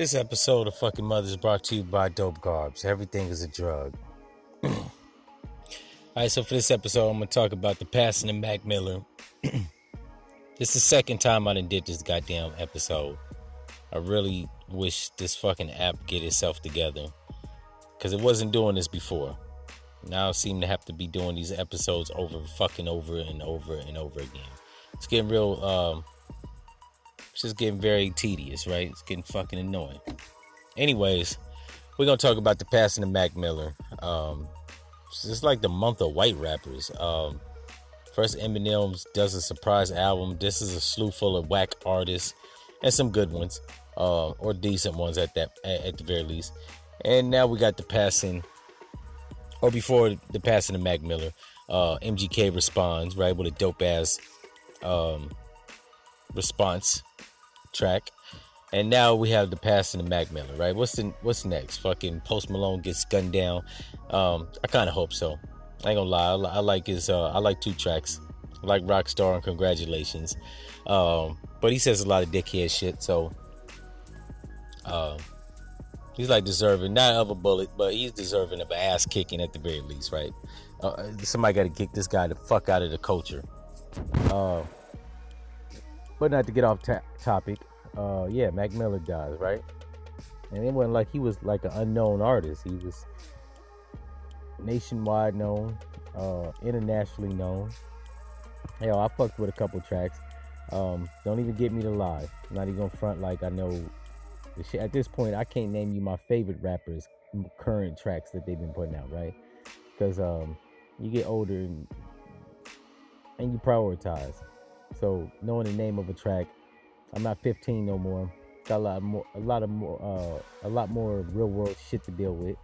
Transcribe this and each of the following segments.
This episode of Fucking Mothers brought to you by Dope Garbs. Everything is a drug. Alright, so for this episode, I'm gonna talk about the passing of Mac Miller. it's the second time I done did this goddamn episode. I really wish this fucking app get itself together. Cause it wasn't doing this before. Now I seem to have to be doing these episodes over fucking over and over and over again. It's getting real um it's just getting very tedious, right? It's getting fucking annoying. Anyways, we're gonna talk about the passing of Mac Miller. Um it's like the month of white rappers. Um first Eminem does a surprise album. This is a slew full of whack artists and some good ones. Uh, or decent ones at that at the very least. And now we got the passing or before the passing of Mac Miller, uh, MGK responds right with a dope ass um, response track, and now we have the passing of Mac Miller. Right? What's the what's next? Fucking Post Malone gets gunned down. Um, I kind of hope so. I ain't gonna lie. I, I like his. Uh, I like two tracks. I like Rockstar and Congratulations. Um, but he says a lot of dickhead shit. So. Uh, he's like deserving not of a bullet, but he's deserving of an ass kicking at the very least, right? Uh, somebody got to kick this guy the fuck out of the culture. Uh, but not to get off topic. Uh, yeah, Mac Miller dies, right? And it wasn't like he was like an unknown artist. He was nationwide known, uh, internationally known. Hell, I fucked with a couple tracks. Um, don't even get me to lie. I'm not even front like I know the shit at this point, I can't name you my favorite rappers' current tracks that they've been putting out, right? Because um, you get older and, and you prioritize. So knowing the name of a track, I'm not 15 no more. Got a lot more, a lot of more, uh, a lot more real world shit to deal with.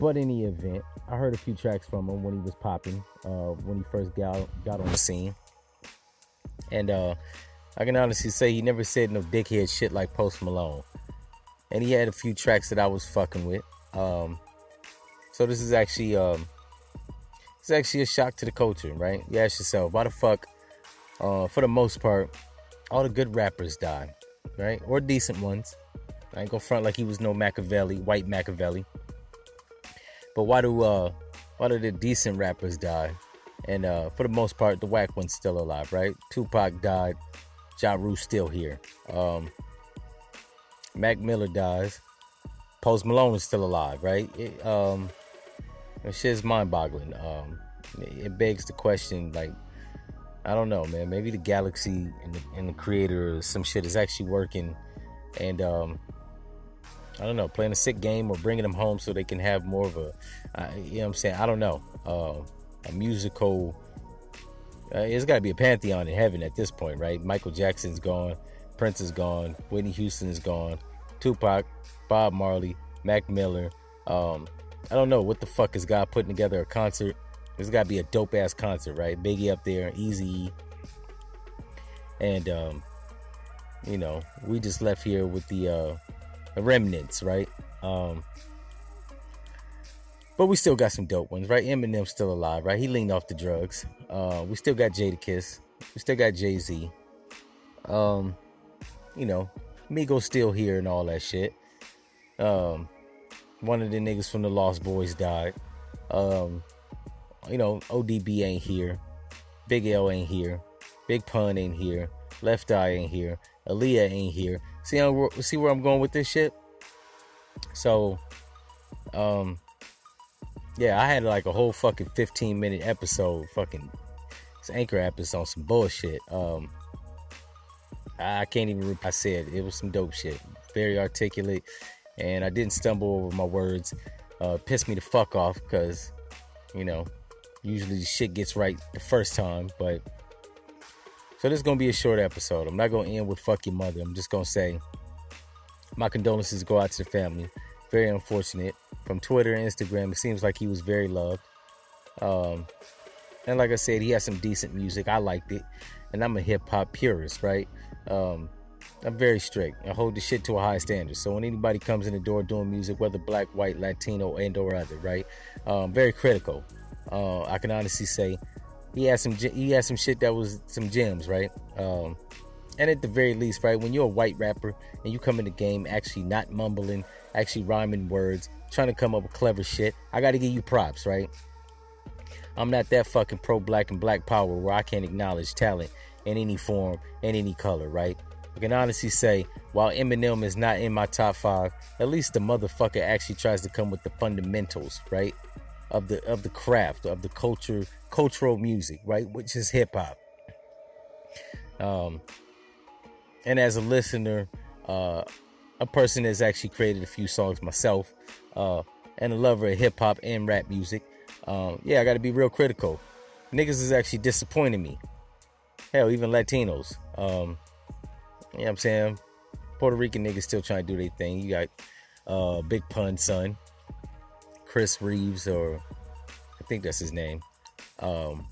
But in the event, I heard a few tracks from him when he was popping, uh, when he first got got on the scene, and uh, I can honestly say he never said no dickhead shit like Post Malone and he had a few tracks that I was fucking with. Um, so this is actually um, it's actually a shock to the culture, right? You ask yourself, why the fuck? Uh, for the most part, all the good rappers die, right? Or decent ones. I ain't gonna front like he was no Machiavelli, white Machiavelli. But why do uh, why do the decent rappers die? And uh, for the most part, the whack one's still alive, right? Tupac died, Ja Rule's still here. Um, Mac Miller dies. Post Malone is still alive, right? It, um, shit's mind-boggling. Um, it begs the question, like, I don't know, man. Maybe the galaxy and the, and the creator or some shit is actually working, and um, I don't know, playing a sick game or bringing them home so they can have more of a, uh, you know, what I'm saying. I don't know, uh, a musical. Uh, it's got to be a pantheon in heaven at this point, right? Michael Jackson's gone, Prince is gone, Whitney Houston is gone. Tupac, Bob Marley, Mac Miller. Um, I don't know what the fuck is God putting together a concert. There's got to be a dope ass concert, right? Biggie up there, Eazy, and um, you know, we just left here with the uh, the remnants, right? Um, but we still got some dope ones, right? Eminem's still alive, right? He leaned off the drugs. Uh, we still got Jadakiss. We still got Jay Z. Um, you know, Migos still here and all that shit. Um, one of the niggas from the Lost Boyz died. Um, you know, ODB ain't here. Big L ain't here. Big Pun ain't here. Left Eye ain't here. Aaliyah ain't here. See how see where I'm going with this shit? So, um, yeah, I had like a whole fucking 15 minute episode, fucking this anchor episode on some bullshit. Um, I can't even. I said it was some dope shit. Very articulate, and I didn't stumble over my words. Uh, pissed me the fuck off because, you know, usually shit gets right the first time. But so this is gonna be a short episode. I'm not gonna end with "fuck your mother." I'm just gonna say my condolences go out to the family. Very unfortunate. From Twitter and Instagram, it seems like he was very loved. Um, and like I said, he has some decent music. I liked it, and I'm a hip hop purist, right? Um, I'm very strict. I hold the shit to a high standard. So when anybody comes in the door doing music, whether black, white, Latino, and or other, right? Um, very critical. Uh, I can honestly say he had some he had some shit that was some gems, right? Um, And at the very least, right, when you're a white rapper and you come in the game actually not mumbling, actually rhyming words, trying to come up with clever shit, I got to give you props, right? I'm not that fucking pro black and black power where I can't acknowledge talent in any form and any color, right? I can honestly say, while Eminem is not in my top five, at least the motherfucker actually tries to come with the fundamentals, right? Of the of the craft, of the culture, cultural music, right? Which is hip hop. Um, and as a listener, uh, a person that's actually created a few songs myself, uh, and a lover of hip hop and rap music, um, yeah, I got to be real critical. Niggas is actually disappointing me. Hell, even Latinos. Um, you know what I'm saying? Puerto Rican niggas still trying to do their thing. You got uh, Big Pun son, Chris Reeves, or I think that's his name. Um,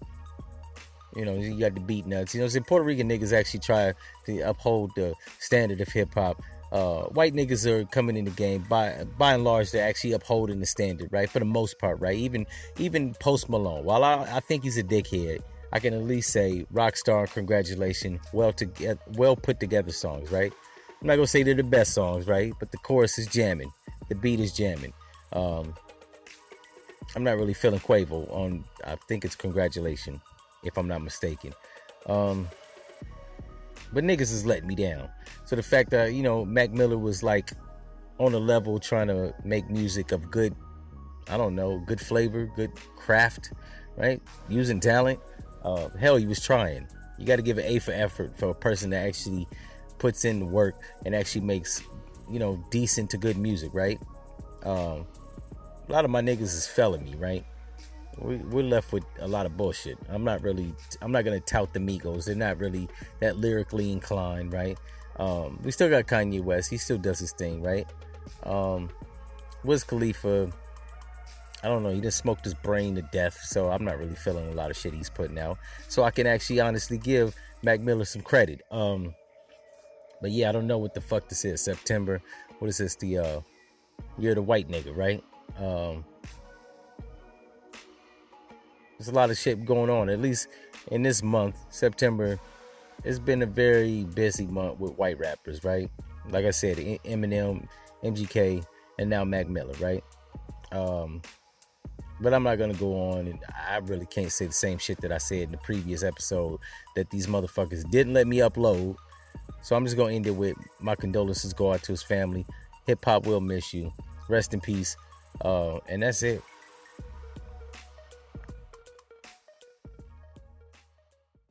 you know, you got the Beatnuts. You know, so Puerto Rican niggas actually try to uphold the standard of hip hop. Uh, white niggas are coming in the game by by and large they're actually upholding the standard right for the most part right even even post malone while I, I think he's a dickhead I can at least say Rockstar, congratulations, well to get well put together songs, right? I'm not gonna say they're the best songs, right? But the chorus is jamming, the beat is jamming. Um, I'm not really feeling Quavo on. I think it's congratulation, if I'm not mistaken. Um, but niggas is letting me down. So the fact that you know Mac Miller was like on a level trying to make music of good, I don't know, good flavor, good craft, right? Using talent uh, hell, he was trying. You got to give an A for effort for a person that actually puts in the work and actually makes, you know, decent to good music, right? Um, a lot of my niggas is felony, right? We, we're left with a lot of bullshit. I'm not really, I'm not gonna tout the Migos. They're not really that lyrically inclined, right? Um, we still got Kanye West. He still does his thing, right? Um, Wiz Khalifa I don't know, he just smoked his brain to death, so I'm not really feeling a lot of shit he's putting out. So I can actually honestly give Mac Miller some credit. Um but yeah, I don't know what the fuck this is. September. What is this? The uh you're the white nigga, right? Um there's a lot of shit going on. At least in this month, September, it's been a very busy month with white rappers, right? Like I said, Eminem, MGK, and now Mac Miller, right? Um, but I'm not gonna go on and I really can't say the same shit that I said in the previous episode that these motherfuckers didn't let me upload. So I'm just gonna end it with my condolences go out to his family. Hip hop will miss you. Rest in peace. Uh, and that's it.